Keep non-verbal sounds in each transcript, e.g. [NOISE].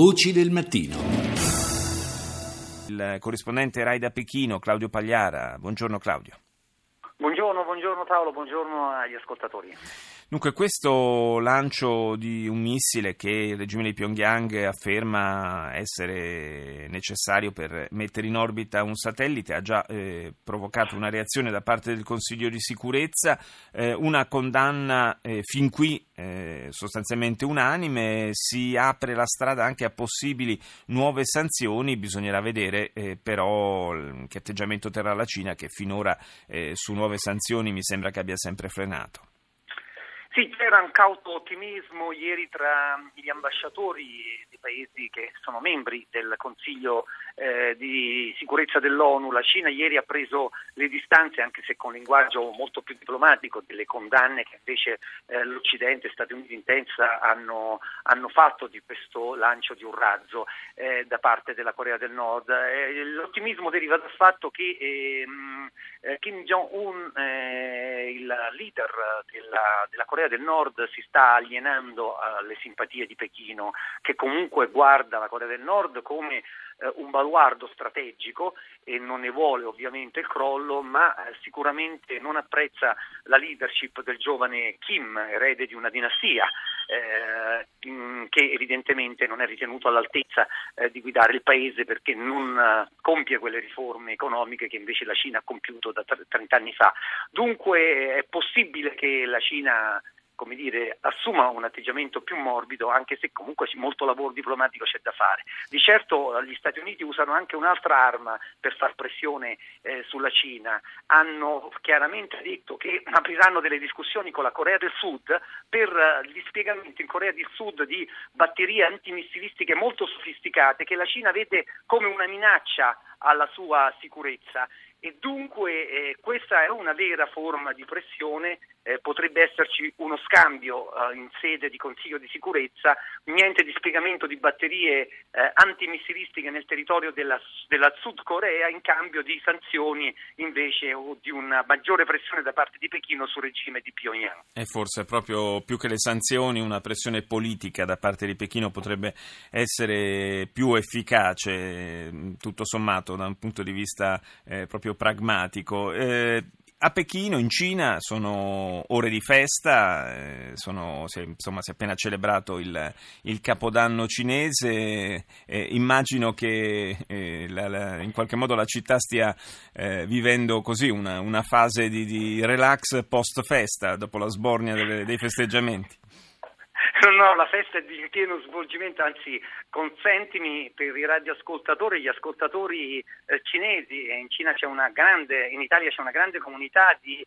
Voci del mattino. Il corrispondente Rai da Pechino, Claudio Pagliara. Buongiorno Claudio. Buongiorno, buongiorno Paolo, buongiorno agli ascoltatori. Dunque, questo lancio di un missile che il regime di Pyongyang afferma essere necessario per mettere in orbita un satellite ha già eh, provocato una reazione da parte del Consiglio di sicurezza, eh, una condanna eh, fin qui eh, sostanzialmente unanime, si apre la strada anche a possibili nuove sanzioni, bisognerà vedere eh, però che atteggiamento terrà la Cina che finora eh, su nuove sanzioni mi sembra che abbia sempre frenato. Sì, c'era un cauto ottimismo ieri tra gli ambasciatori dei paesi che sono membri del Consiglio eh, di sicurezza dell'ONU. La Cina ieri ha preso le distanze, anche se con linguaggio molto più diplomatico, delle condanne che invece eh, l'Occidente, Stati Uniti in hanno, hanno, fatto di questo lancio di un razzo eh, da parte della Corea del Nord. Eh, l'ottimismo deriva dal fatto che ehm, eh, Kim Jong-un, eh, il leader della, della Corea del Nord, si sta alienando alle simpatie di Pechino, che comunque guarda la Corea del Nord come eh, un baluardo strategico e non ne vuole ovviamente il crollo, ma eh, sicuramente non apprezza la leadership del giovane Kim, erede di una dinastia. Eh, che evidentemente non è ritenuto all'altezza eh, di guidare il paese perché non eh, compie quelle riforme economiche che invece la Cina ha compiuto da 30 anni fa. Dunque è possibile che la Cina come dire, assuma un atteggiamento più morbido, anche se comunque molto lavoro diplomatico c'è da fare. Di certo gli Stati Uniti usano anche un'altra arma per far pressione eh, sulla Cina. Hanno chiaramente detto che [CLEARS THROAT] apriranno delle discussioni con la Corea del Sud per uh, gli spiegamenti in Corea del Sud di batterie antimissilistiche molto sofisticate che la Cina vede come una minaccia alla sua sicurezza e dunque eh, questa è una vera forma di pressione, eh, potrebbe esserci uno scambio eh, in sede di Consiglio di sicurezza, niente di spiegamento di batterie eh, antimissilistiche nel territorio della, della, Sud Corea in cambio di sanzioni invece o di una maggiore pressione da parte di Pechino sul regime di Pyongyang. E forse proprio più che le sanzioni una pressione politica da parte di Pechino potrebbe essere più efficace, tutto sommato da un punto di vista eh, proprio proprio pragmatico. A Pechino, in Cina, sono ore di festa, eh, sono, si, è, insomma, si è appena celebrato il, il Capodanno cinese, eh, immagino che eh, la, la, in qualche modo la città stia eh, vivendo così una, una fase di, di, relax post-festa, dopo la sbornia delle, dei festeggiamenti. No, la festa è di pieno svolgimento, anzi consentimi per i radioascoltatori, gli ascoltatori eh, cinesi, in c'è una grande, in Italia c'è una grande comunità di eh,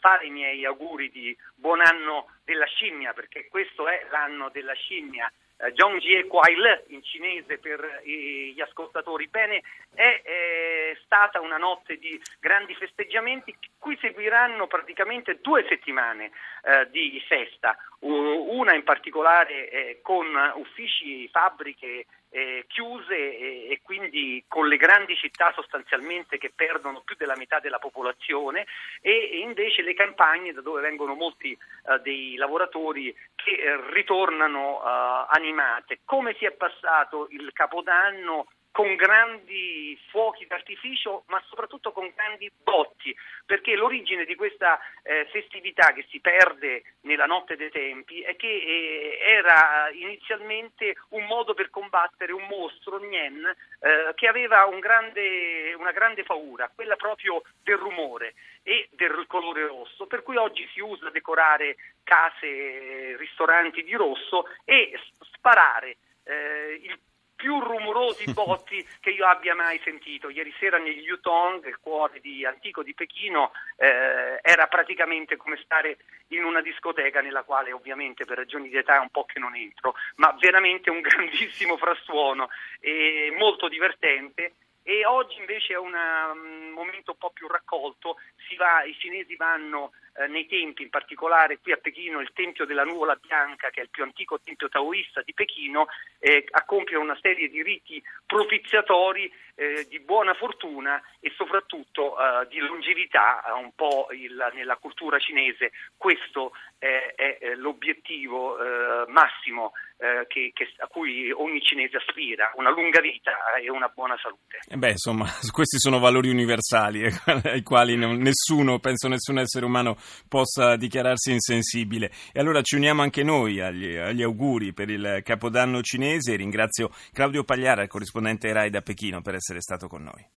fare i miei auguri di buon anno della scimmia, perché questo è l'anno della scimmia. eh, Zhongjie Kuai in cinese per gli ascoltatori. Bene, è, è, stata una notte di grandi festeggiamenti, cui seguiranno praticamente due settimane eh, di festa, una in particolare eh, con uffici, fabbriche eh, chiuse e, e, quindi con le grandi città sostanzialmente che perdono più della metà della popolazione e, e invece le campagne da dove vengono molti eh, dei lavoratori che eh, ritornano eh, animate. Come si è passato il Capodanno con grandi fuochi d'artificio, ma soprattutto con grandi botti, perché l'origine di questa eh, festività che si perde nella notte dei tempi è che eh, era inizialmente un modo per combattere un mostro, Nien, eh, che aveva un grande, una grande paura, quella proprio del rumore e del colore rosso, per cui oggi si usa decorare case, ristoranti di rosso e sparare eh, il più rumorosi [LAUGHS] botti che io abbia mai sentito. Ieri sera negli Yutong, il cuore di, antico di Pechino, eh, era praticamente come stare in una discoteca nella quale ovviamente per ragioni di età è un po' che non entro, ma veramente un [LAUGHS] grandissimo frastuono e molto divertente e oggi invece è una, un momento un po' più raccolto va, i cinesi vanno eh, nei tempi, in particolare qui a Pechino il Tempio della Nuvola Bianca, che è il più antico tempio taoista di Pechino, eh, a compiere una serie di riti propiziatori eh, di buona fortuna e soprattutto eh, di longevità eh, un po' il, nella cultura cinese. Questo è, è l'obiettivo eh, massimo che, che, a cui ogni cinese aspira, una lunga vita e una buona salute. beh, insomma, [LAUGHS] questi sono valori universali [LAUGHS] ai quali nessuno, penso nessun essere umano possa dichiararsi insensibile. E allora ci uniamo anche noi agli, agli auguri per il Capodanno cinese e ringrazio Claudio Pagliara, il corrispondente RAI da Pechino, per essere stato con noi.